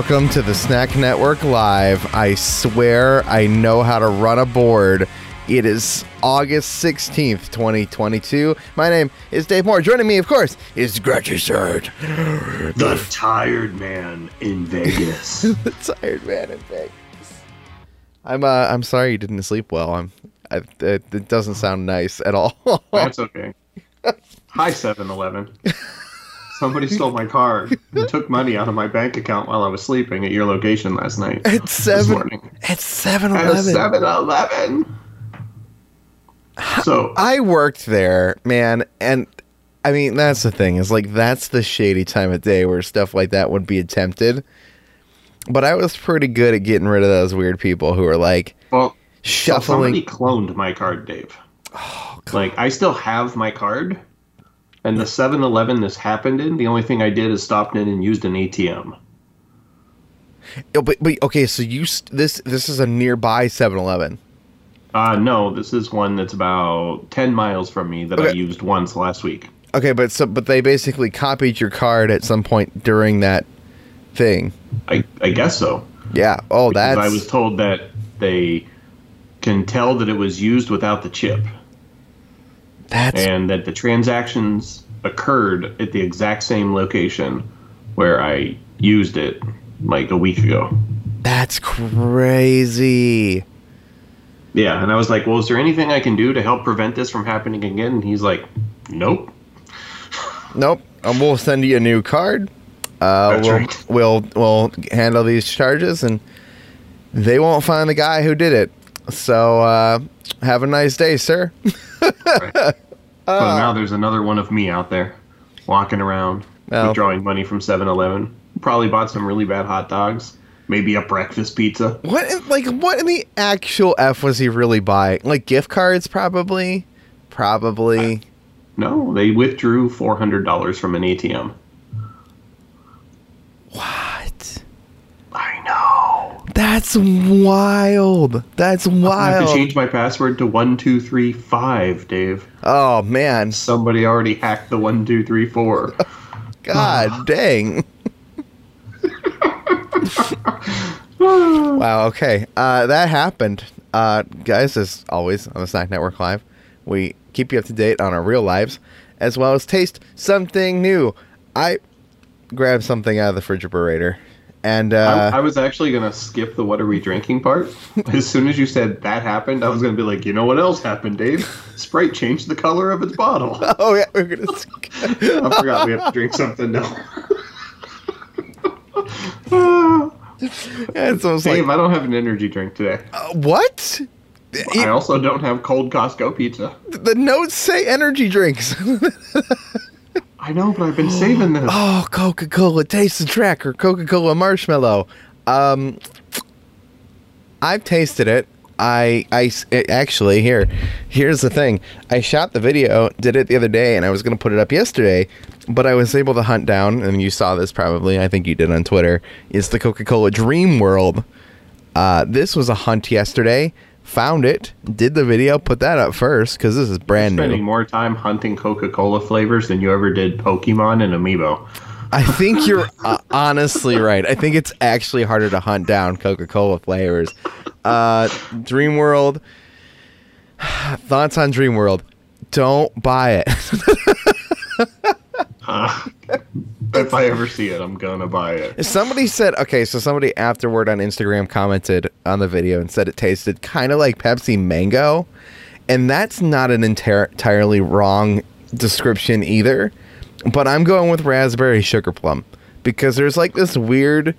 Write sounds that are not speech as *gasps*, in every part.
Welcome to the Snack Network Live. I swear I know how to run a board. It is August 16th, 2022. My name is Dave Moore. Joining me, of course, is Gretchen Shirt. The tired man in Vegas. *laughs* the tired man in Vegas. I'm uh, I'm sorry you didn't sleep well. I'm I, it, it doesn't sound nice at all. That's okay. Hi, 7 Eleven. *laughs* Somebody *laughs* stole my card and took money out of my bank account while I was sleeping at your location last night. It's seven. It's seven At a eleven. 7 Eleven. So, I worked there, man, and I mean that's the thing is like that's the shady time of day where stuff like that would be attempted. But I was pretty good at getting rid of those weird people who are like well, so shuffling. somebody cloned my card, Dave. Oh, like, I still have my card. And the 7 Eleven this happened in, the only thing I did is stopped in and used an ATM. Oh, but, but okay, so you st- this this is a nearby 7-Eleven. Uh, no, this is one that's about 10 miles from me that I used once last week. Okay, but so but they basically copied your card at some point during that thing. I, I guess so. Yeah. Oh, Because that's I was told that they can tell that it was used without the chip that's and that the transactions occurred at the exact same location where I used it like a week ago. that's crazy. Yeah, and I was like, well, is there anything I can do to help prevent this from happening again? And he's like, nope. *laughs* Nope. Um, we'll send you a new card. Uh, That's we'll, right. we'll we'll handle these charges, and they won't find the guy who did it. So uh, have a nice day, sir. *laughs* *laughs* so ah. now there's another one of me out there walking around Well- withdrawing money from 7 Eleven. Probably bought some really bad hot dogs, maybe a breakfast pizza. What like what in the actual f was he really buying? Like gift cards, probably, probably. No, they withdrew $400 from an ATM. What? I wild. That's wild. I have to change my password to 1235, Dave. Oh man, Somebody already hacked the 1234. *laughs* god *sighs* dang. wow. Okay. Uh, that happened. Uh, guys, as always on the Snack Network Live, we keep you up to date on our real lives, as well as taste something new. I grabbed something out of the refrigerator, and uh, I, I was actually going to skip the what are we drinking part. *laughs* As soon as you said that happened, I was going to be like, you know what else happened, Dave? Sprite changed the color of its bottle. *laughs* oh yeah, we're gonna. *laughs* I forgot we have to drink something now. Yeah, it's almost like Dave, I don't have an energy drink today. uh, what? I also don't have cold Costco pizza. The notes say energy drinks. I know, but I've been saving this. oh, Coca Cola Taste the Tracker, Coca Cola Marshmello. Um, I've tasted it. I, it- actually here, here's the thing. I shot the video, did it the other day, and I was gonna put it up yesterday, but I was able to hunt down, and you saw this probably. I think you did on Twitter. Is the Coca Cola Dream World? Uh, this was a hunt yesterday. Found it, did the video, put that up first because this is brand new. Spending more time hunting Coca-Cola flavors than you ever did Pokemon and Amiibo. I think *laughs* you're uh, honestly right. I think it's actually harder to hunt down Coca Cola flavors. Uh, Dream World. *sighs* Thoughts on Dream World? Don't buy it. *laughs* Uh, if I ever see it, I'm gonna buy it. somebody said, okay, so somebody afterward on Instagram commented on the video and said it tasted kind of like Pepsi Mango. And that's not an entire entirely wrong description either. But I'm going with raspberry sugar plum because there's like this weird.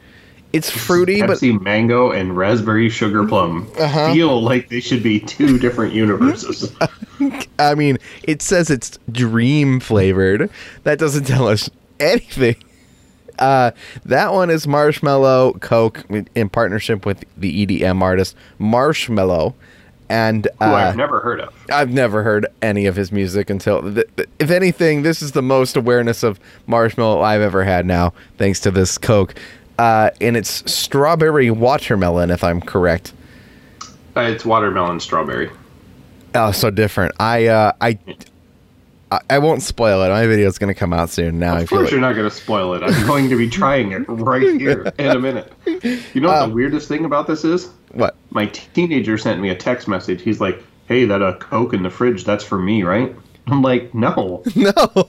It's fruity, but Pepsi Mango and Raspberry Sugar Plum Uh-huh. feel like they should be two different universes. *laughs* I mean, it says it's dream flavored. That doesn't tell us *laughs* anything. Uh, that one is Marshmello Coke in partnership with the EDM artist Marshmello. And who uh, I've never heard of. I've never heard any of his music until, th- th- if anything, this is the most awareness of Marshmello I've ever had now, thanks to this Coke. Uh, and it's strawberry watermelon, if I'm correct. Uh, it's watermelon strawberry. Oh, so different. I uh, I I, I won't spoil it. My video is going to come out soon. Now I Of feel course, like, you're not going to spoil it. I'm going to be trying it right here in a minute. You know what Um, the weirdest thing about this is? what? My teenager sent me a text message. He's like, "Hey, that uh, Coke in the fridge, that's for me, right?" I'm like, "No, *laughs* No, no.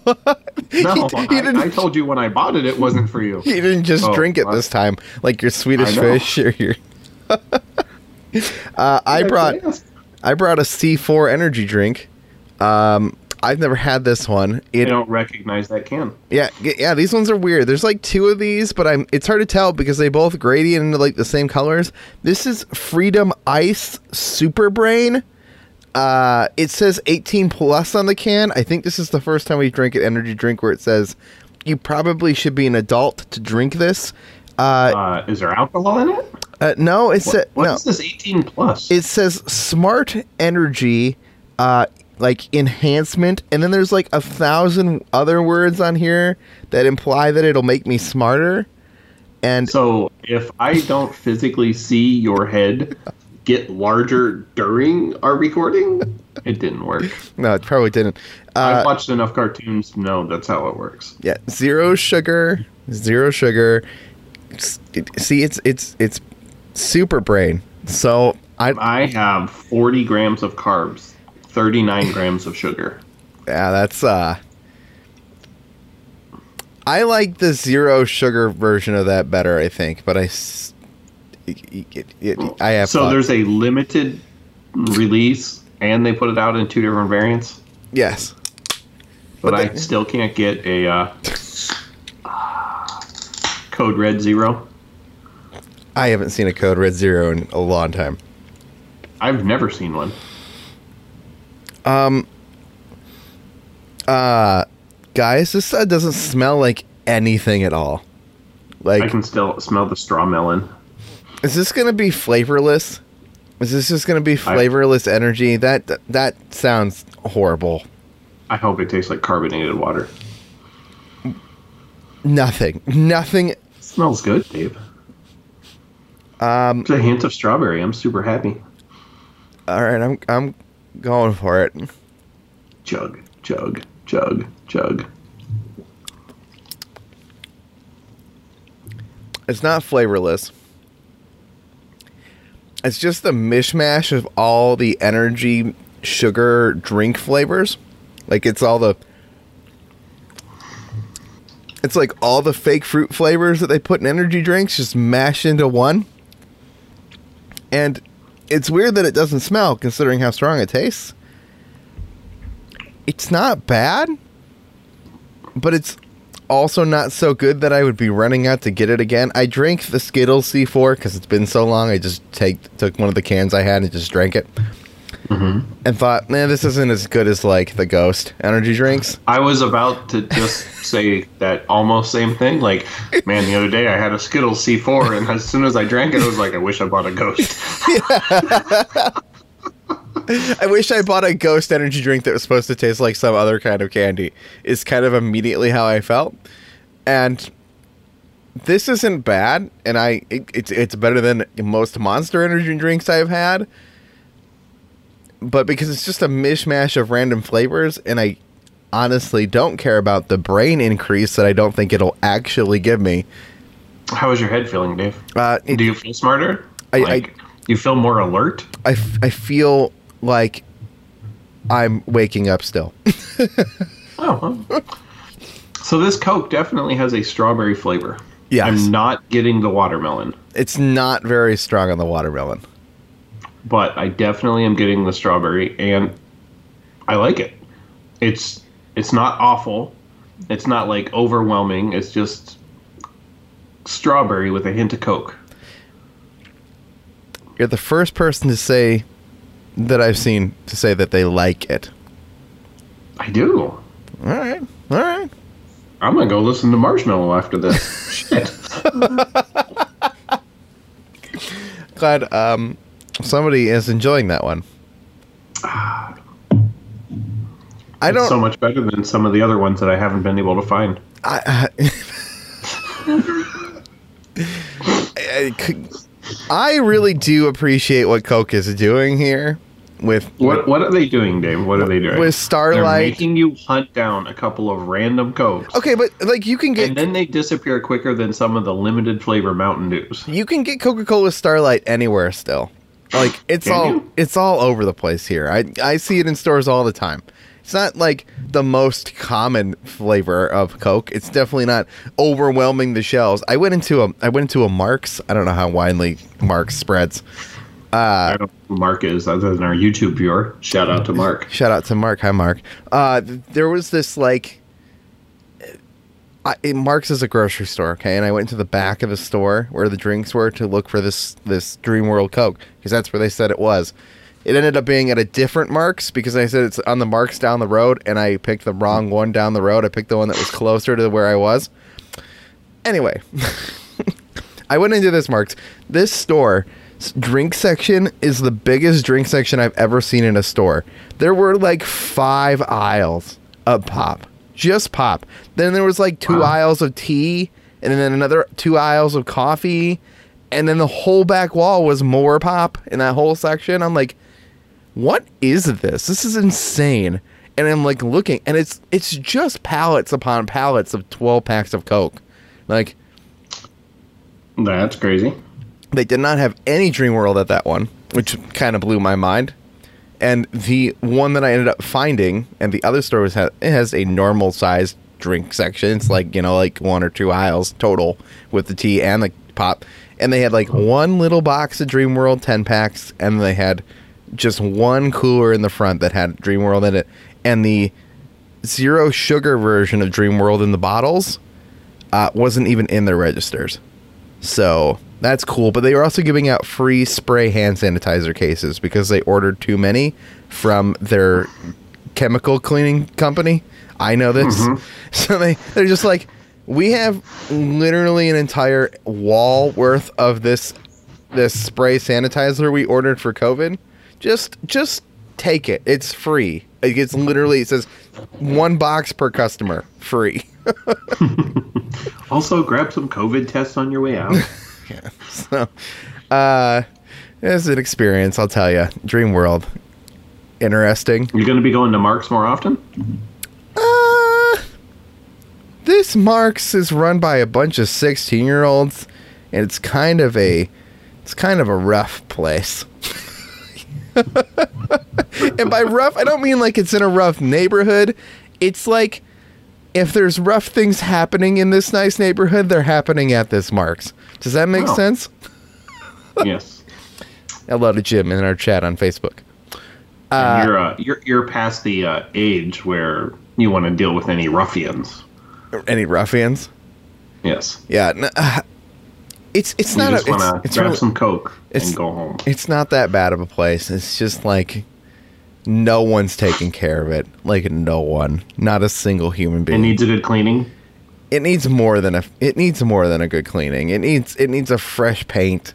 he, he I, didn't. I told you when I bought it, it wasn't for you." *laughs* he didn't just Oh, drink it this time, like your Swedish I fish or your. *laughs* uh, I brought I brought a C4 energy drink. Um, I've never had this one. I don't recognize that can. yeah yeah these ones are weird. There's like two of these, but I'm it's hard to tell because they both gradient into like the same colors. This is Freedom Ice Super Brain. Uh, it says 18 plus on the can. I think this is the first time we drink an energy drink where it says you probably should be an adult to drink this. Uh, Uh, is there alcohol in it? uh no, it said What no. is this 18 plus? it says smart energy uh like enhancement and then there's like a thousand other words on here that imply that it'll make me smarter. And so if I don't physically see your head get larger during our recording, it didn't work. no it probably didn't. Uh I've watched enough cartoons to know that's how it works. yeah zero sugar zero sugar. See it's it's it's super brain. So i I have 40 grams of carbs, 39 grams of sugar. yeah that's uh i like the zero sugar version of that better i think but i it- it- it- i have So thought- there's a limited release, and they put it out in two different variants. yes But, But I they- still can't get a uh, code red zero. I haven't seen a Code Red Zero in a long time. I've never seen one. Um, uh, guys, this uh, doesn't smell like anything at all. Like I can still smell the straw melon. is this gonna be flavorless? Is this just gonna be flavorless energy? That that sounds horrible. I hope it tastes like carbonated water. Nothing, nothing. smells good, Dave. Um, There's a hint of strawberry. I'm super happy. all right, I'm I'm going for it. Chug, chug, chug, chug. It's not flavorless. It's just a mishmash of all the energy sugar drink flavors. Like it's all the It's like all the fake fruit flavors that they put in energy drinks just mashed into one. And it's weird that it doesn't smell considering how strong it tastes. It's not bad, but it's also not so good that I would be running out to get it again. I drank the Skittles C4 because it's been so long. I just take took one of the cans I had and just drank it, Mm-hmm. and thought, man, this isn't as good as like the Ghost energy drinks. I was about to just *laughs* say that almost same thing. Like, man, the other day I had a Skittles C4, and as soon as I drank it, I was like, I wish I bought a Ghost. *laughs* I wish I bought a Ghost energy drink that was supposed to taste like some other kind of candy. Is kind of immediately how I felt, and this isn't bad. And I, it, it's it's better than most Monster energy drinks I've had. But because it's just a mishmash of random flavors, and I honestly don't care about the brain increase that I don't think it'll actually give me. How is your head feeling, Dave? Uh, it- Do you feel smarter? I- I- you feel more alert? I, f- I feel like I'm waking up still. *laughs* Oh, well. So this Coke definitely has a strawberry flavor. Yes. I'm not getting the watermelon, it's not very strong on the watermelon. But I definitely am getting the strawberry, and I like it. It's it's not awful. It's not like overwhelming. It's just strawberry with a hint of Coke. You're the first person to say that I've seen to say that they like it. I do. All right, all right. I'm gonna go listen to Marshmello after this. *laughs* Shit. Glad um, somebody is enjoying that one. I don't. It's so much better than some of the other ones that I haven't been able to find. I, I, I, I really do appreciate what Coke is doing here. with What what are they doing, Dave? What are they doing? with Starlight? They're making you hunt down a couple of random cokes, Okay, but like you can get and then they disappear quicker than some of the limited flavor Mountain Dews. you can get Coca Cola Starlight anywhere still. Like it's Can all you? it's all over the place here. I I see it in stores all the time. It's not like the most common flavor of Coke. It's definitely not overwhelming the shelves. I went into a I went into a Marc's. I don't know how widely Marc's spreads. I don't know who Mark is other than our YouTube viewer. Shout out to Mark. Shout out to Mark. Hi, Mark. Uh, th- there was this like, I, it, Marc's is a grocery store, okay, and I went to the back of the store where the drinks were to look for this this Dream World Coke because that's where they said it was. It ended up being at a different Marc's because I said it's on the Marc's down the road, and I picked the wrong one down the road. I picked the one that was closer to where I was. Anyway, *laughs* I went into this Marc's. This store drink section is the biggest drink section I've ever seen in a store. There were like five aisles of pop, just pop. Then there was like two Wow. aisles of tea, and then another two aisles of coffee, and then the whole back wall was more pop in that whole section. I'm like, what is this? This is insane. And I'm like looking, and it's it's just pallets upon pallets of 12 packs of Coke. Like That's crazy. they did not have any Dream World at that one, which kind of blew my mind. And the one that I ended up finding, and the other store was ha- it has a normal sized drink section. It's like you know like one or two aisles total with the tea and the pop. And they had like one little box of Dream World ten packs, and they had just one cooler in the front that had Dream World in it, and the zero sugar version of Dream World in the bottles uh, wasn't even in their registers. So that's cool. But they were also giving out free spray hand sanitizer cases because they ordered too many from their chemical cleaning company. I know this. Mm-hmm. *laughs* So they, they're just like, we have literally an entire wall worth of this this spray sanitizer we ordered for COVID. Just just take it. It's free. It gets literally it says one box per customer. Free. *laughs* *laughs* Also, grab some COVID tests on your way out. *laughs* so uh it's an experience, I'll tell you. Dream World. Interesting. You're going to be going to Marc's more often? Uh, this Marc's is run by a bunch of 16 year olds, and it's kind of a it's kind of a rough place. *laughs* and by rough, I don't mean like it's in a rough neighborhood. It's like if there's rough things happening in this nice neighborhood, they're happening at this Marc's. Does that make sense? *laughs* yes. Hello to Jim in our chat on Facebook. And you're, uh, you're you're past the uh, age where you want to deal with any ruffians. Any ruffians? Yes. Yeah, n- uh, it's it's You not just a, it's, it's grab really- some coke and go home. it's not that bad of a place. It's just like no one's taking care of it. Like no one, not a single human being. It needs a good cleaning. it needs more than a it needs more than a good cleaning. It needs it needs a fresh paint.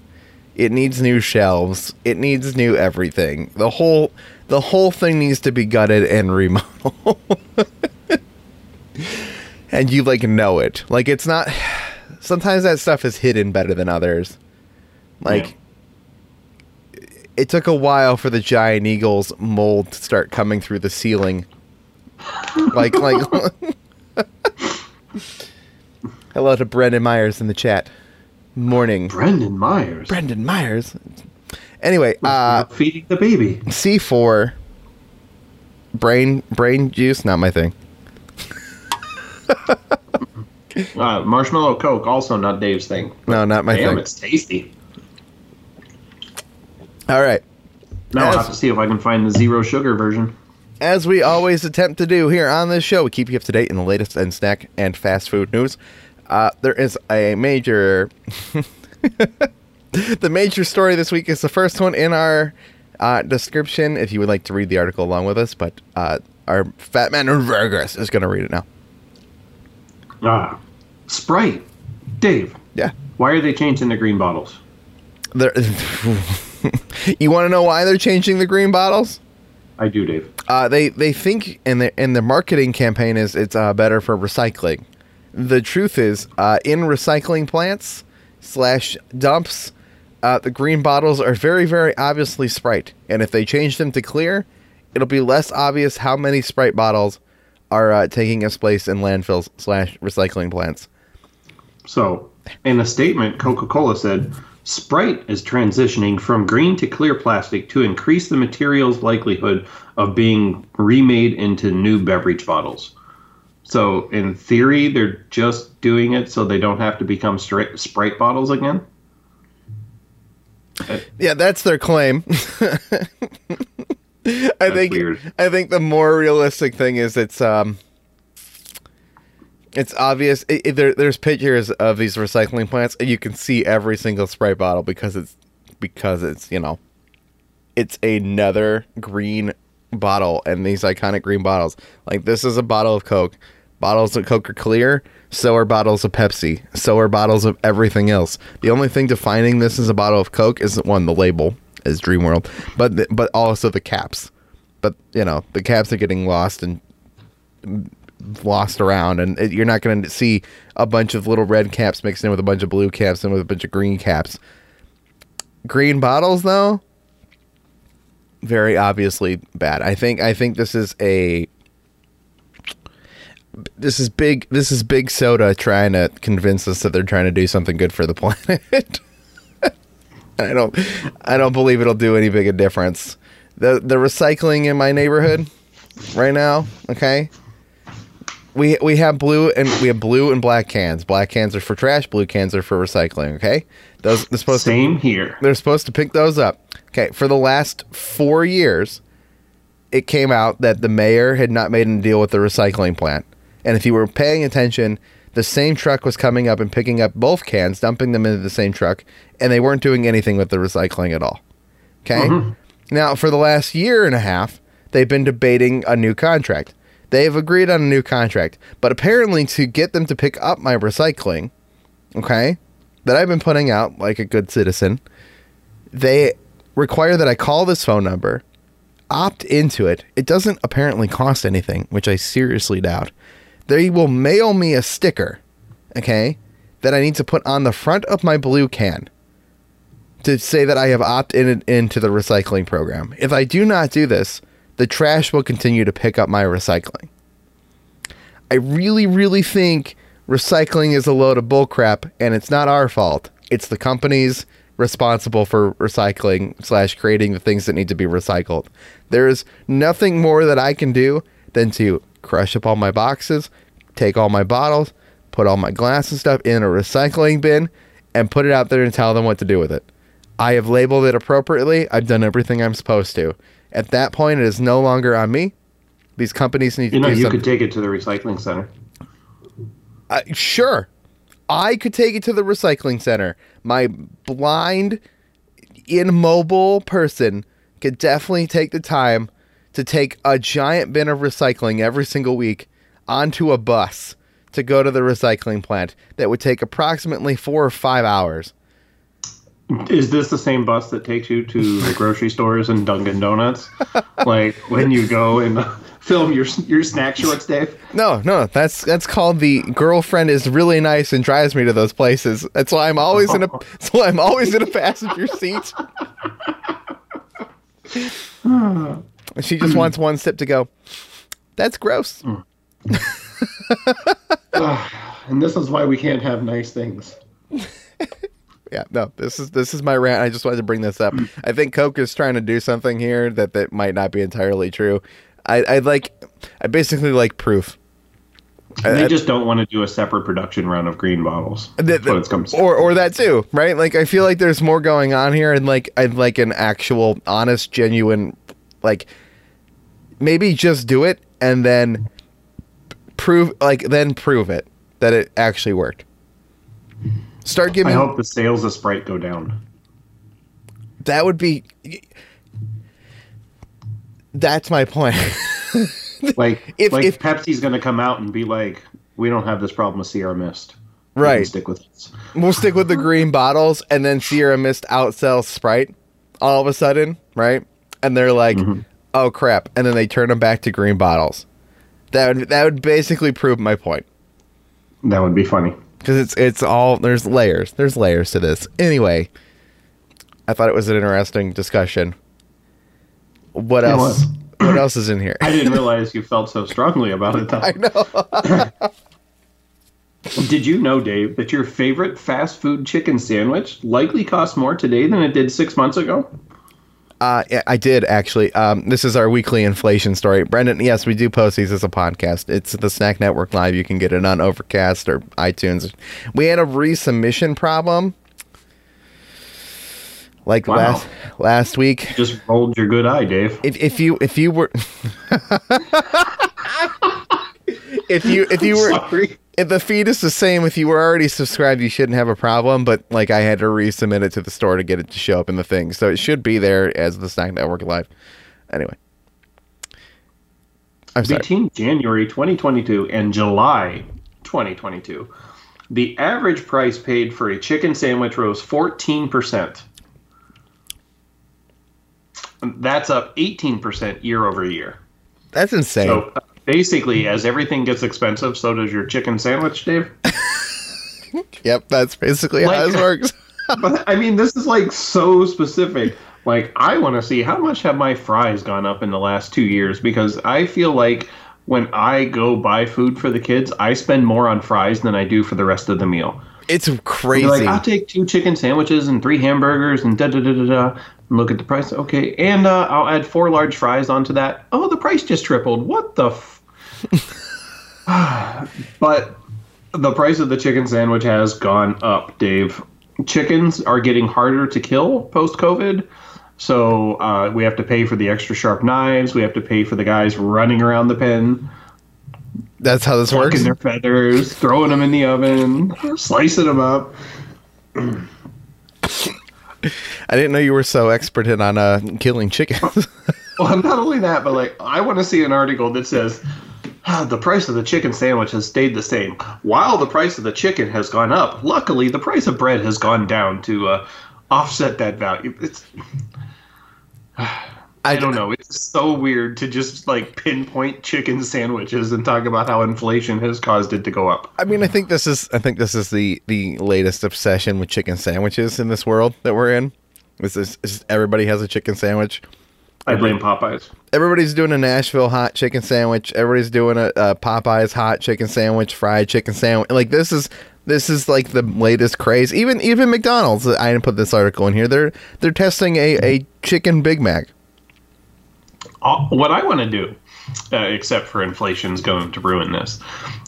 It needs new shelves. It needs new everything. The whole the whole thing needs to be gutted and *laughs* remodeled. and you like know it. Like it's not *sighs* sometimes that stuff is hidden better than others. Like it took a while for the giant eagles mold to start coming through the ceiling. Like like *laughs* Hello to Brendan Myers in the chat. Morning. Brendan Myers. Brendan Myers. Anyway, uh feeding the baby. C4 brain brain juice not my thing. *laughs* Uh, Marshmello Coke, also not Dave's thing. No, not my Damn, thing. it's tasty. All right. Now I'll have to see if I can find the zero sugar version. As we always attempt to do here on this show, we keep you up to date in the latest in snack and fast food news. Uh, there is a major. *laughs* the major story this week is the first one in our uh, description. If you would like to read the article along with us, but uh, our fat man in Vegas is going to read it now. Ah, Sprite. Dave, Yeah. why are they changing the green bottles? There. *laughs* *laughs* you want to know why they're changing the green bottles? I do, Dave. Uh, they they think in the in the marketing campaign is it's uh, better for recycling. The truth is, uh, in recycling plants slash dumps, uh, the green bottles are very, very obviously Sprite, and if they change them to clear, it'll be less obvious how many Sprite bottles are uh, taking its place in landfills slash recycling plants. So, in a statement, Coca Cola said Sprite is transitioning from green to clear plastic to increase the material's likelihood of being remade into new beverage bottles. So, in theory, they're just doing it so they don't have to become Sprite bottles again. Yeah, that's their claim. *laughs* I think weird. I think the more realistic thing is it's um it's obvious it, it- there, there's pictures of these recycling plants and you can see every single Sprite bottle because it's because it's, you know, it's another green bottle and these iconic green bottles. Like this is a bottle of Coke. Bottles of Coke are clear, so are bottles of Pepsi, so are bottles of everything else. The only thing defining this as a bottle of Coke is one the label is Dream World, but the, but also the caps. But you know the caps are getting lost and lost around, and it, you're not going to see a bunch of little red caps mixed in with a bunch of blue caps and with a bunch of green caps. Green bottles, though, very obviously bad. I think I think this is a this is big this is big soda trying to convince us that they're trying to do something good for the planet. *laughs* I don't I don't believe it'll do any big a difference. The the recycling in my neighborhood right now, okay? We we have blue and we have blue and black cans. Black cans are for trash, blue cans are for recycling, okay? Those they're supposed to Same here. they're supposed to pick those up. Okay, for the last four years, it came out that the mayor had not made a deal with the recycling plant. And if you were paying attention, the same truck was coming up and picking up both cans, dumping them into the same truck, and they weren't doing anything with the recycling at all. Okay? Mm-hmm. Now, for the last year and a half, they've been debating a new contract. They have agreed on a new contract, but apparently to get them to pick up my recycling, okay, that I've been putting out like a good citizen, they require that I call this phone number, opt into it. It doesn't apparently cost anything, which I seriously doubt. They will mail me a sticker, okay, that I need to put on the front of my blue can to say that I have opted in, into the recycling program. If I do not do this, the trash will continue to pick up my recycling. I really, really think recycling is a load of bullcrap, and it's not our fault. It's the companies responsible for recycling slash creating the things that need to be recycled. There is nothing more that I can do than to crush up all my boxes, take all my bottles, put all my glass and stuff in a recycling bin, and put it out there and tell them what to do with it. I have labeled it appropriately. I've done everything I'm supposed to. At that point, it is no longer on me. These companies need You know, to do you something. could take it to the recycling center. Uh, sure, I could take it to the recycling center. My blind, immobile person could definitely take the time to take a giant bin of recycling every single week onto a bus to go to the recycling plant. That would take approximately four or five hours. Is this the same bus that takes you to the grocery stores and Dunkin' Donuts? like when you go and *laughs* film your your snack shorts, Dave? No, no, that's that's called the girlfriend is really nice and drives me to those places. That's why I'm always in a oh. that's why I'm always in a passenger seat. *sighs* she just wants one sip to go. That's gross. Mm. *sighs* And this is why we can't have nice things. *laughs* Yeah, no, this is this is my rant. I just wanted to bring this up. I think Coke is trying to do something here that that might not be entirely true. I I like I basically like proof. They I- just don't want to do a separate production run of green bottles. Th- That's th- it comes to. or or that too, right? Like I feel like there's more going on here, and like I'd like an actual, honest, genuine, like maybe just do it and then prove, like then prove it that it actually worked. Start I giving. hope the sales of Sprite go down. that would be. That's my point. *laughs* Like, If- like if- Pepsi's going to come out and be like, "We don't have this problem with Sierra Mist. Right. stick with us." we'll stick with the *laughs* green bottles, and then Sierra Mist outsells Sprite all of a sudden, right? And they're like, mm-hmm. "Oh crap!" And then they turn them back to green bottles. That would that would basically prove my point That would be funny. Because it's it's all there's layers there's layers to this. Anyway, I thought it was an interesting discussion. What It else? was. *clears throat* what else is in here? I didn't *laughs* realize you felt so strongly about it. Though. I know. *laughs* Did you know, Dave, that your favorite fast food chicken sandwich likely costs more today than it did six months ago? Uh, I did actually. Um, this is our weekly inflation story. Brendan, yes, we do post these as a podcast. It's the Snack Network Live. You can get it on Overcast or iTunes. We had a resubmission problem. Like Wow. last last week. Just rolled your good eye, Dave. If if you if you were *laughs* *laughs* if you if you *laughs* were Sorry. if the feed is the same, if you were already subscribed, you shouldn't have a problem. But like, I had to resubmit it to the store to get it to show up in the thing, so it should be there as the Snack Network Live. Anyway, I'm sorry. Between January 2022 and July 2022, the average price paid for a chicken sandwich rose 14%. That's up 18% year over year. That's insane. So basically, as everything gets expensive, so does your chicken sandwich, Dave. *laughs* yep, that's basically how Like- this works. *laughs* but I mean, this is like so specific. Like, I want to see how much have my fries gone up in the last two years because I feel like when I go buy food for the kids, I spend more on fries than I do for the rest of the meal. It's crazy. Like, I'll take two chicken sandwiches and three hamburgers and da da da da da. And look at the price. Okay, and uh, I'll add four large fries onto that. Oh, the price just tripled. What the? F-? *sighs* but the price of the chicken sandwich has gone up, Dave. Chickens are getting harder to kill post COVID. So uh, we have to pay for the extra sharp knives. We have to pay for the guys running around the pen, that's how this works. their feathers, throwing them in the oven, slicing them up. *clears throat* I didn't know you were so expert in on uh, killing chickens. *laughs* Well, not only that, but like I want to see an article that says "Ah, *sighs* the price of the chicken sandwich has stayed the same while the price of the chicken has gone up. Luckily, the price of bread has gone down to uh, offset that value. It's *sighs* I don't know. It's so weird to just like pinpoint chicken sandwiches and talk about how inflation has caused it to go up. I mean, I think this is I think this is the the latest obsession with chicken sandwiches in this world that we're in. This is, everybody has a chicken sandwich. I blame Popeyes. Everybody's doing a Nashville hot chicken sandwich. Everybody's doing a, a Popeyes hot chicken sandwich, fried chicken sandwich. Like this is this is like the latest craze. Even even McDonald's. I didn't put this article in here. They're they're testing a, a chicken Big Mac. all- what I want to do, uh, except for inflation's going to ruin this,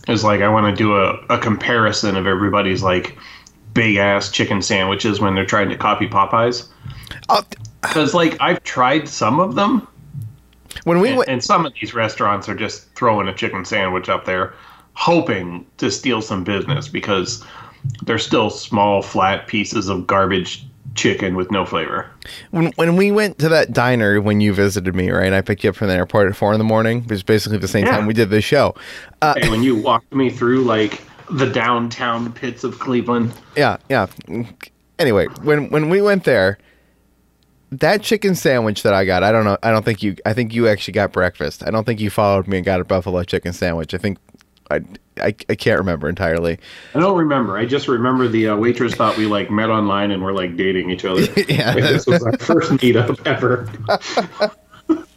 is like I want to do a, a comparison of everybody's like big ass chicken sandwiches when they're trying to copy Popeyes. Oh, Because like I've tried some of them, when we and, went, and some of these restaurants are just throwing a chicken sandwich up there, hoping to steal some business because they're still small, flat pieces of garbage chicken with no flavor. when when we went to that diner when you visited me, right? I picked you up from the airport at four in the morning. It was basically the same Yeah. time we did this show. Uh, And when you walked me through like the downtown pits of Cleveland. yeah, yeah. Anyway, when when we went there, that chicken sandwich that I got, I don't know. I don't think you. I think you actually got breakfast. I don't think you followed me and got a buffalo chicken sandwich. I think I I, I can't remember entirely. I don't remember. I just remember the uh, waitress thought we like met online and were like dating each other. *laughs* Yeah. Like, this was our first meetup ever. *laughs*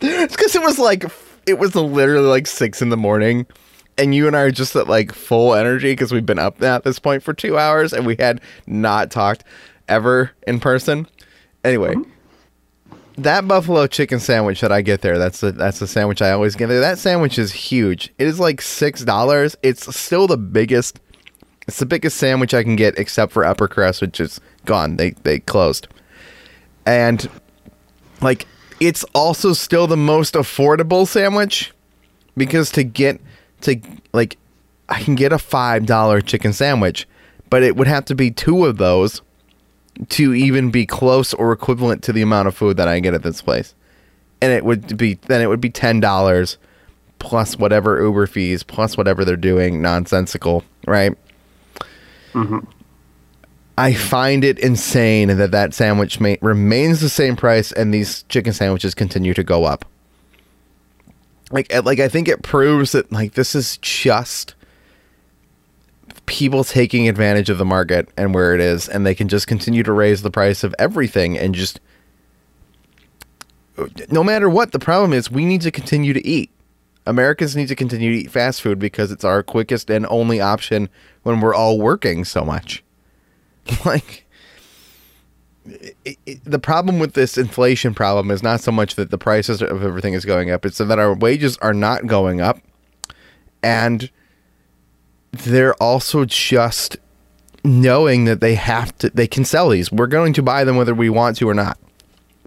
It's because it was like it was literally like six in the morning, and you and I are just at like full energy because we've been up at this point for two hours and we had not talked ever in person. Anyway, that buffalo chicken sandwich that I get there, that's the that's the sandwich I always get there. That sandwich is huge. It is like six dollars. It's still the biggest. It's the biggest sandwich I can get, except for Upper Crust, which is gone. They they closed, and like it's also still the most affordable sandwich because to get to like I can get a five dollar chicken sandwich, but it would have to be two of those to even be close or equivalent to the amount of food that I get at this place. And it would be then it would be ten dollars plus whatever Uber fees plus whatever they're doing nonsensical, right? Mm-hmm. I find it insane that that sandwich ma- remains the same price and these chicken sandwiches continue to go up. Like, like I think it proves that like this is just people taking advantage of the market and where it is, and they can just continue to raise the price of everything and just no matter what. The problem is we need to continue to eat. Americans need to continue to eat fast food because it's our quickest and only option when we're all working so much. *laughs* Like it, it, the problem with this inflation problem is not so much that the prices of everything is going up; it's that our wages are not going up, and they're also just knowing that they have to, they can sell these. We're going to buy them whether we want to or not.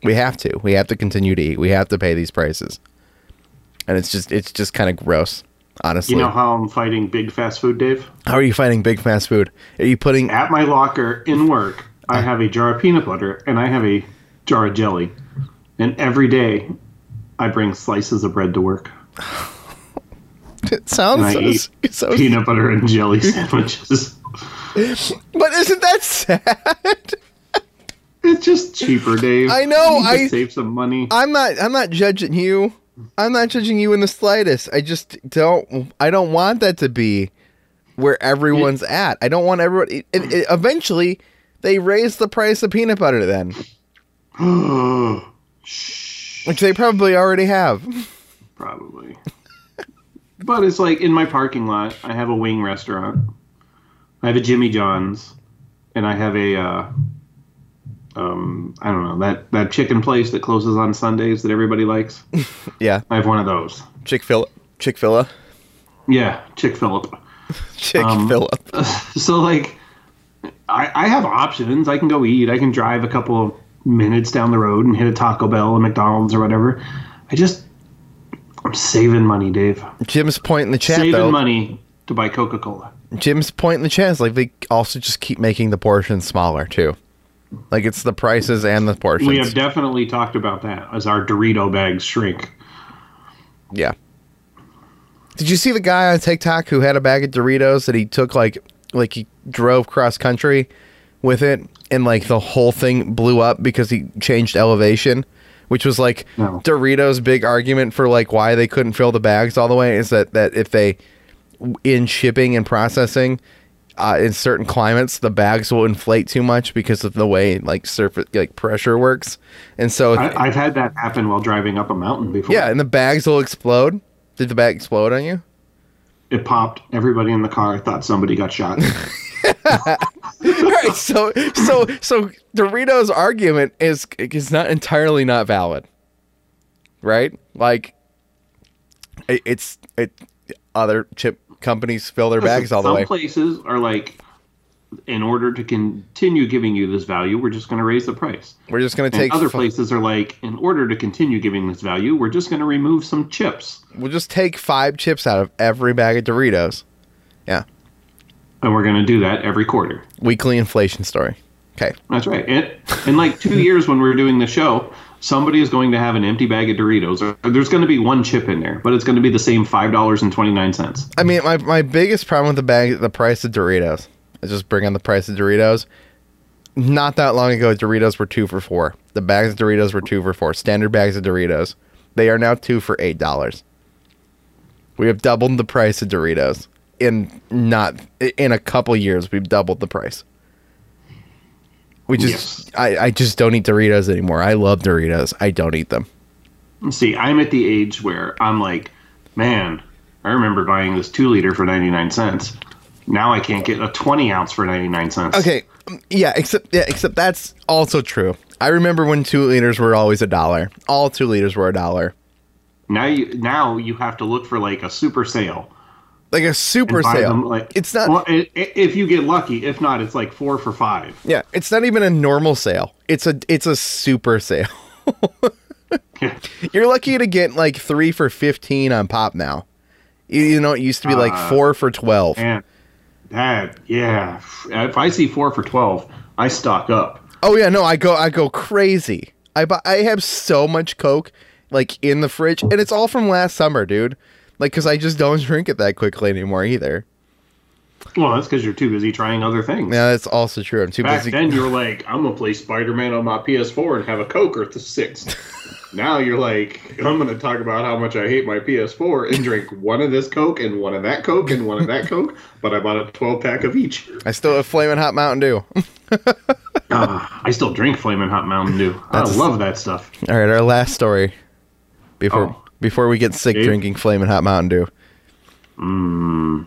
We have to. We have to continue to eat. We have to pay these prices, and it's just it's just kind of gross. Honestly, You know how I'm fighting big fast food, Dave? how are you fighting big fast food? Are you putting At my locker in work, I uh. have a jar of peanut butter and I have a jar of jelly. And every day, I bring slices of bread to work. *sighs* *laughs* *laughs* it sounds And so, so peanut butter and jelly *laughs* sandwiches. but isn't that sad? It's just cheaper, Dave. I know, I- save some money. I'm not I'm not judging you. I'm not judging you in the slightest. I just don't I don't want that to be where everyone's at. I don't want everyone it, it, it- eventually they raise the price of peanut butter then, *gasps* which they probably already have. Probably. But it's like in my parking lot, I have a wing restaurant. I have a Jimmy John's, and I have a uh, um, I don't know that that chicken place that closes on Sundays that everybody likes. *laughs* Yeah. I have one of those. Chick-fil Chick-fil-A. Yeah, Chick Philip. Chick-fil-A. *laughs* *laughs* So like, I, I have options. I can go eat. I can drive a couple of minutes down the road and hit a Taco Bell, a McDonald's, or whatever. I just I'm saving money, Dave. Jim's point in the chat saving though. money to buy Coca Cola. Jim's point in the chat is like they also just keep making the portions smaller too. Like it's the prices and the portions. We have definitely talked about that as our Dorito bags shrink. Yeah. Did you see the guy on TikTok who had a bag of Doritos that he took like like he drove cross country with it and like the whole thing blew up because he changed elevation, which was like No. Doritos' big argument for like why they couldn't fill the bags all the way is that that if they in shipping and processing uh, in certain climates the bags will inflate too much because of the way like surface like pressure works, and so if- I, I've had that happen while driving up a mountain before. yeah, and the bags will explode. Did the bag explode on you? It popped. Everybody in the car thought somebody got shot. *laughs* right, so so so Doritos' argument is is not entirely not valid, right? Like, it, it's it other chip companies fill their bags all the way. Some places are like, in order to continue giving you this value, we're just going to raise the price. We're just gonna And take other fi- places are like, in order to continue giving this value, we're just going to remove some chips. we'll just take five chips out of every bag of Doritos. Yeah, And we're going to do that every quarter. weekly inflation story. Okay, That's right. And in like two *laughs* years when we're doing the show, somebody is going to have an empty bag of Doritos. Or there's going to be one chip in there, but it's going to be the same five dollars and twenty nine cents. I mean my my biggest problem with the bag the price of Doritos. I just bring on the price of Doritos. Not that long ago, Doritos were two for four. The bags of Doritos were two for four. Standard bags of Doritos. They are now two for eight dollars. We have doubled the price of Doritos in not in a couple years. We've doubled the price. We just Yes. I, I just don't eat Doritos anymore. I love Doritos. I don't eat them. See, I'm at the age where I'm like, man, I remember buying this two liter for ninety nine cents. Now I can't get a twenty ounce for ninety nine cents. Okay, yeah, except yeah, except that's also true. I remember when two liters were always a dollar. All two liters were a dollar. Now you now you have to look for like a super sale. Like a super sale. like it's not. Well, if you get lucky. If not, it's like four for five. yeah, it's not even a normal sale. It's a it's a super sale. *laughs* You're lucky to get like three for fifteen on pop now. You, you know, it used to be like Uh, four for twelve. And that, yeah. If I see four for twelve, I stock up. Oh yeah, no, I go I go crazy. I buy, I have so much Coke like in the fridge, and it's all from last summer, dude. Like, cause I just don't *laughs* drink it that quickly anymore either. Well, that's because you're too busy trying other things. Yeah, that's also true. I'm too Back busy. then, you were *laughs* like, "I'm gonna play Spider-Man on my PS4 and have a Coke or the six. *laughs* now you're like, I'm going to talk about how much I hate my PS4 and drink one of this Coke and one of that Coke and one of that Coke, but I bought a 12 pack of each. I still have Flamin' Hot Mountain Dew. Uh, I still drink Flamin' Hot Mountain Dew. That's- I love that stuff. All right, our last story before Oh. Before we get sick Dave? drinking Flamin' Hot Mountain Dew. Mm.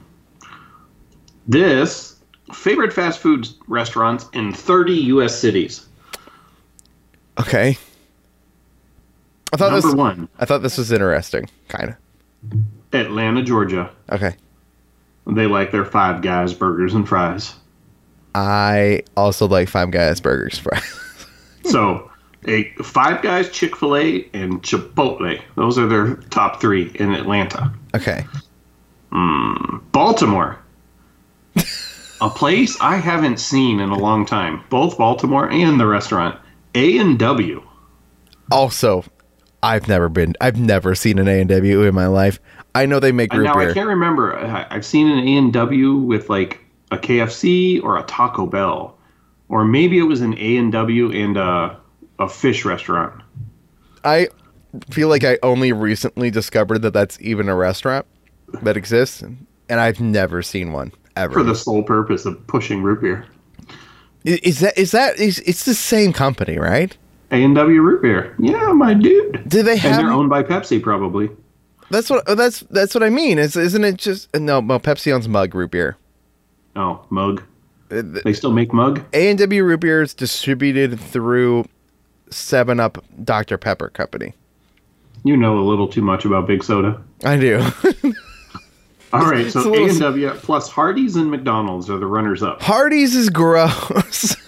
This favorite fast food restaurants in 30 U.S. cities. Okay. I thought Number this one, I thought this was interesting, kind of. Atlanta, Georgia. Okay. They like their Five Guys burgers and fries. I also like Five Guys burgers fries. *laughs* So, a Five Guys, Chick-fil-A, and Chipotle. Those are their top three in Atlanta. okay. Hmm, Baltimore, *laughs* a place I haven't seen in a long time. Both Baltimore and the restaurant A and W. Also, I've never been I've never seen an A&W in my life. I know they make root Now I can't remember. I've seen an A and W with like a KFC or a Taco Bell, or maybe it was an A and W and a, a fish restaurant. I feel like I only recently discovered that that's even a restaurant that exists and I've never seen one ever. for the sole purpose of pushing root beer. Is that is that is it's the same company, right? A and W root beer. Yeah, my dude. Do they And they're owned by Pepsi, probably. That's what that's that's what I mean. Is isn't it just no? Well, Pepsi owns Mug root beer. Oh, mug. Uh, they still make mug. A and W root beer is distributed through Seven Up Dr Pepper Company. You know a little too much about big soda. I do. *laughs* All right, so A and W plus Hardee's and McDonald's are the runners up. Hardee's is gross. *laughs*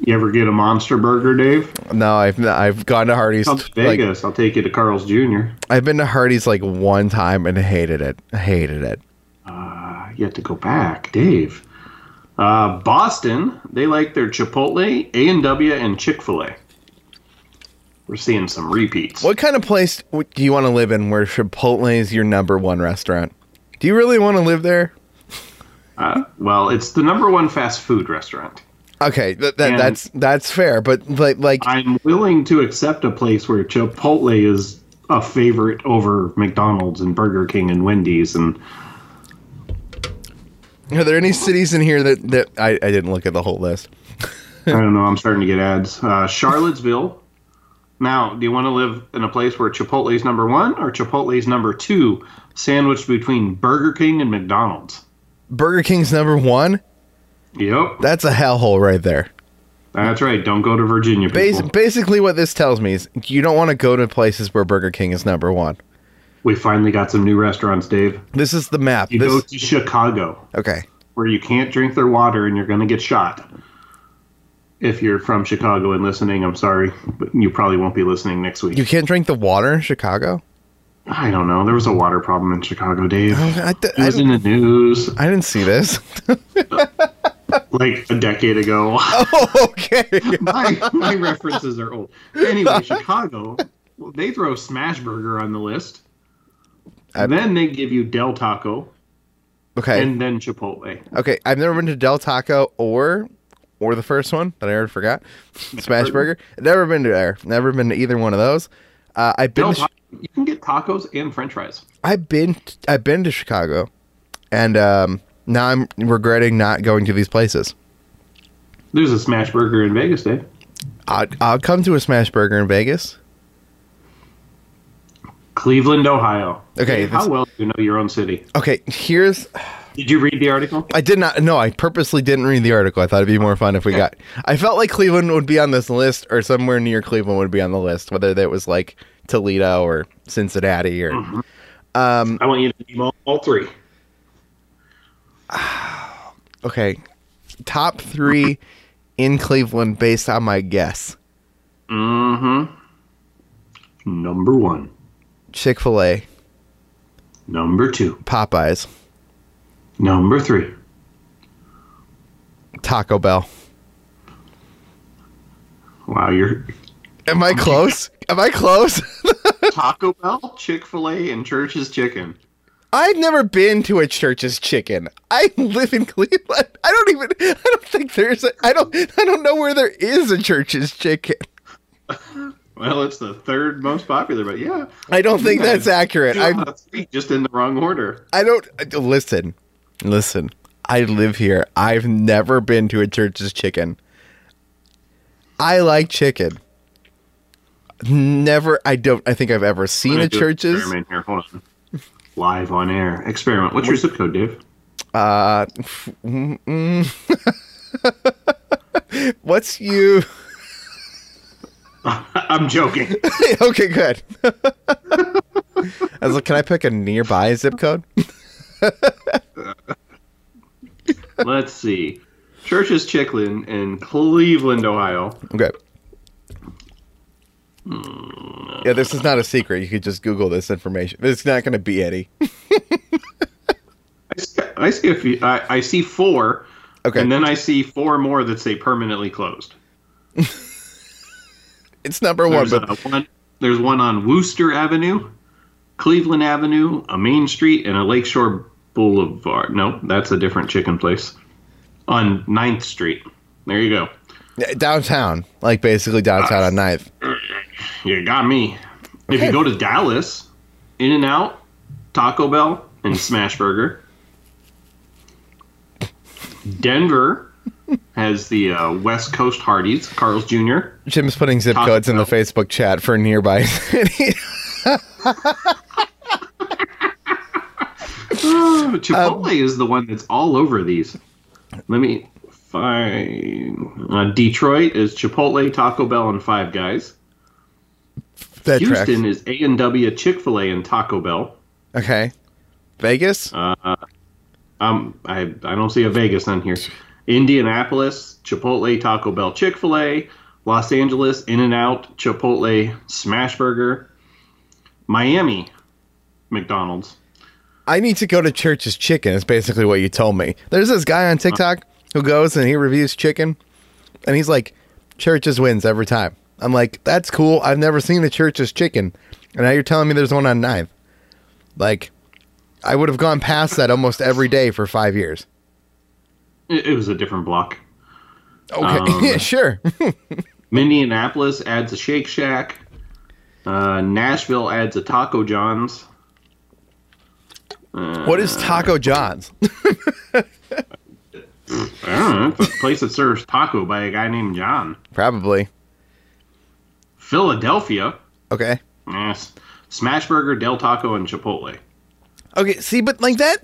You ever get a monster burger, Dave? no, I've I've gone to Hardee's. Come to Like, Vegas. I'll take you to Carl's Jr. I've been to Hardee's like one time and hated it. Hated it. Uh, you have to go back, Dave. Uh, Boston, they like their Chipotle, A and W, and Chick-fil-A. We're seeing some repeats. What kind of place do you want to live in where Chipotle is your number one restaurant? Do you really want to live there? Uh, well, it's the number one fast food restaurant. Okay, th- And- that's that's fair, but like like I'm willing to accept a place where Chipotle is a favorite over McDonald's and Burger King and Wendy's and Are there any cities in here that, that I, I didn't look at the whole list? I don't know. I'm starting to get ads. Uh, Charlottesville. Now, do you want to live in a place where Chipotle's number one or Chipotle's number two, sandwiched between Burger King and McDonald's? Burger King's number one? Yep, That's a hellhole right there. that's right. Don't go to Virginia, Bas- basically, what this tells me is you don't want to go to places where Burger King is number one. We finally got some new restaurants, Dave. This is the map. You This, go to Chicago, okay. where you can't drink their water and you're going to get shot. If you're from Chicago and listening, I'm sorry, but you probably won't be listening next week. You can't drink the water in Chicago? I don't know. There was a water problem in Chicago, Dave. Oh, I, th- It I, was in the news I didn't see this. *laughs* like a decade ago. *laughs* Oh, okay. my, my references are old. Anyway, *laughs* Chicago, they throw Smashburger on the list. I- then they give you Del Taco Okay. and then Chipotle. Okay. I've never been to Del Taco or or the first one that I already forgot. *laughs* Smashburger. Never been to there. Never been to either one of those. Uh, I've been Del to, Ta- you can get tacos and French fries. I've been I've been to Chicago, and um, now I'm regretting not going to these places. There's a Smashburger in Vegas, Dave. I'll, I'll come to a Smashburger in Vegas. Cleveland, Ohio. Okay, how well do you know your own city? Okay, here's Did you read the article? I did not no, I purposely didn't read the article. I thought it'd be more fun if we got I felt like Cleveland would be on this list or somewhere near Cleveland would be on the list, whether that was like Toledo or Cincinnati or um I want you to name all, all three. *sighs* okay. Top three in Cleveland based on my guess. Mm-hmm. Number one. Chick-fil-A, Number two. Popeyes, Number three. Taco Bell. Wow, you're Am I close? Am I close? *laughs* Taco Bell, Chick-fil-A, and Church's Chicken. I've never been to a church's chicken. I live in Cleveland. I don't even I don't think there's a I don't I don't know where there is a church's chicken. *laughs* Well, it's the third most popular, but yeah. I don't think that's accurate. I out of three, just in the wrong order. I don't listen. Listen. I live here. I've never been to a church's chicken. I like chicken. Never. I don't. I think I've ever seen a gonna do an church's. Experiment here. Hold on. Live on air. Experiment. What's your zip code, Dave? Uh, *laughs* what's you? *laughs* I'm joking. *laughs* okay, good. I was like, can I pick a nearby zip code? *laughs* Let's see. Church's Chicken in Cleveland, Ohio. Okay. Yeah, this is not a secret. You could just Google this information. It's not going to be Eddie. *laughs* I see, I see a few. I, I see four, Okay. and then I see four more that say permanently closed. It's number one, There's, but uh, one, there's one on Wooster Avenue, Cleveland Avenue, a Main Street, and a Lakeshore Boulevard. No, that's a different chicken place. On 9th Street. There you go. downtown, like basically downtown on 9th. You got me. If you go to Dallas, In-N-Out, Taco Bell, and Smashburger. Denver has the uh, West Coast Hardee's, Carl's Jr. Jim's putting zip codes in the Facebook chat for nearby *laughs* city. Chipotle is the one that's all over these. Let me find. Uh, Detroit is Chipotle, Taco Bell, and Five Guys. that tracks. Houston is A and W, Chick-fil-A, and Taco Bell. Okay. Vegas? Uh, um, I I don't see a Vegas on here. Indianapolis, Chipotle, Taco Bell, Chick-fil-A. Los Angeles, In-N-Out, Chipotle, Smashburger, Miami, McDonald's. I need to go to Church's Chicken, is basically what you told me. There's this guy on TikTok who goes and he reviews chicken, and he's like, Church's wins every time. I'm like, that's cool. I've never seen a Church's Chicken. And now you're telling me there's one on Ninth. Like, I would have gone past that almost every day for five years. It, it was a different block. Okay, Um, yeah, *laughs* sure. *laughs* Minneapolis adds a Shake Shack. Uh, Nashville adds a Taco John's. what is Taco John's? *laughs* I don't know. It's a place that serves taco by a guy named John. Probably. Philadelphia. Okay. Yes. Smashburger, Del Taco, and Chipotle. Okay, see, but like that,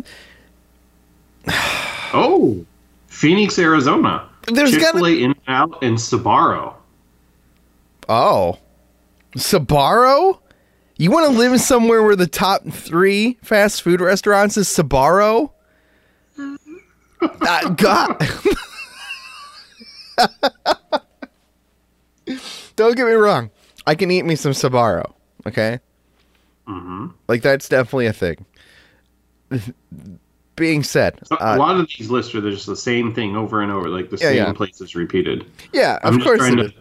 Oh, Phoenix, Arizona. There's Chick gotta- In-N-Out, and Sbarro. Oh. Sbarro? You want to live somewhere where the top three fast food restaurants is Sbarro? Uh, God. *laughs* Don't get me wrong. I can eat me some Sbarro, okay? hmm Like, that's definitely a thing. Being said, a uh, lot of these lists are just the same thing over and over, like the Yeah, same yeah. places repeated. yeah, I'm just course trying to is.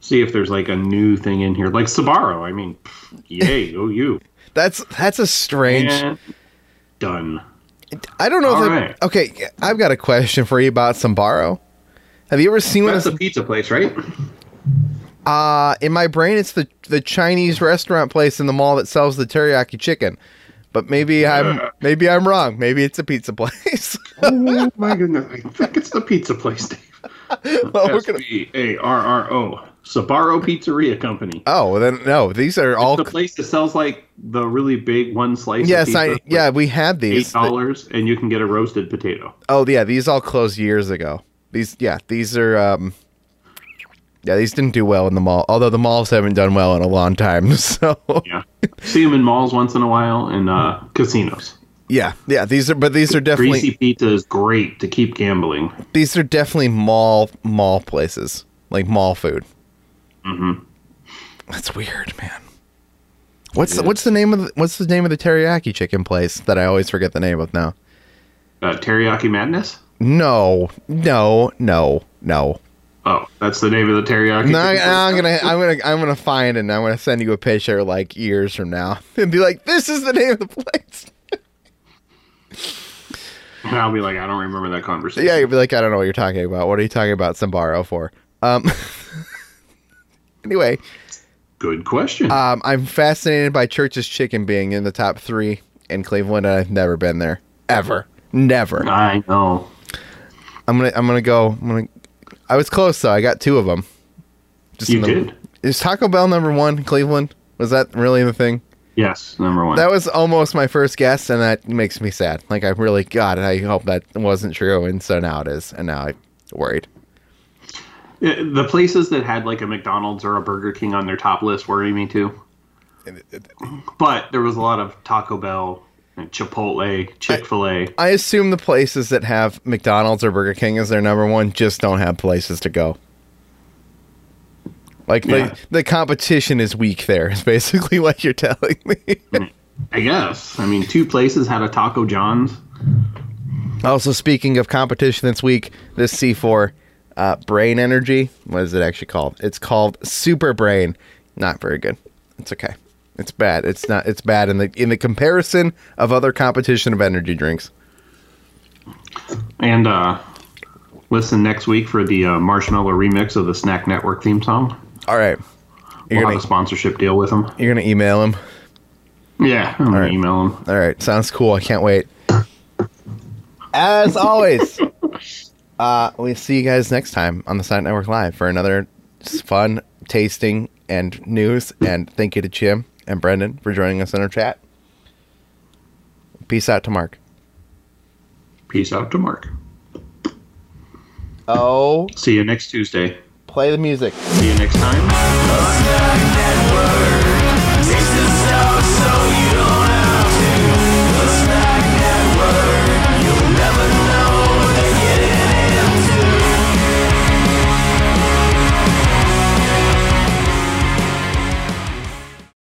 see if there's like a new thing in here, like Sbarro. I mean, pff, yay, *laughs* oh you. That's, that's a strange... And done. I don't know All if I, right. okay. I've got a question for you about Sambaro. Have you ever seen one? That's Of, a pizza place, right? uh, in my brain, it's the the Chinese restaurant place in the mall that sells the teriyaki chicken. But maybe I'm maybe I'm wrong. Maybe it's a pizza place. *laughs* oh my goodness, I think it's the pizza place, Dave. *laughs* well, we're S gonna, B A R R O. Sbarro Pizzeria Company. oh, then no. These are all. the place that sells like the really big one slice. Yes, of I pizza, yeah we had these eight these. dollars, and you can get a roasted potato. Oh yeah, these all closed years ago. These yeah these are um. Yeah, these didn't do well in the mall. Although the malls haven't done well in a long time. *laughs* So Yeah, see them in malls once in a while and uh, casinos. yeah, yeah. These are but these are definitely Greasy pizza is great to keep gambling. these are definitely mall mall places like mall food. Mm-hmm. That's weird, man. What's the, what's the name of the, what's the name of the teriyaki chicken place that I always forget the name of now? Uh, teriyaki Madness. No, no, no, no. Oh, that's the name of the teriyaki. No, I, I'm gonna I'm gonna I'm gonna find it and I'm gonna send you a picture like years from now *laughs* and be like, this is the name of the place. *laughs* And I'll be like, I don't remember that conversation. Yeah, you'll be like, I don't know what you're talking about. What are you talking about Sambaro for? Um. *laughs* anyway, Good question. Um, I'm fascinated by Church's Chicken being in the top three in Cleveland, and I've never been there ever, never. I know. I'm gonna, I'm gonna go. I'm gonna. I was close though. I got two of them. Just You the- did. Is Taco Bell number one in Cleveland? Was that really the thing? Yes, number one. That was almost my first guess, and that makes me sad. Like I really, God, I hope that wasn't true, and so now it is, and now I'm worried. Uh, the places that had like a McDonald's or a Burger King on their top list worry me too. But there was a lot of Taco Bell, Chipotle, Chick-fil-A. I assume the places that have McDonald's or Burger King as their number one just don't have places to go. Like Yeah. the the competition is weak there. Is basically *laughs* what you're telling me. I guess. I mean, two places had a Taco John's. also, speaking of competition this week, this C4 uh, Brain Energy. What is it actually called? It's called Super Brain. Not very good. It's okay. It's bad. It's not. It's bad in the in the comparison of other competition of energy drinks. And uh, listen next week for the uh, Marshmello remix of the Snack Network theme song. All right, you're We'll gonna have a sponsorship deal with them. you're gonna email him. Yeah, I'm gonna right. email them. All right, sounds cool. I can't wait. As always, *laughs* uh, we see you guys next time on the Side Network Live for another fun tasting and news. And thank you to Jim and Brendan for joining us in our chat. Peace out to Marc. Peace out to Marc. Oh, See you next Tuesday. play the music. See you next time. Oh,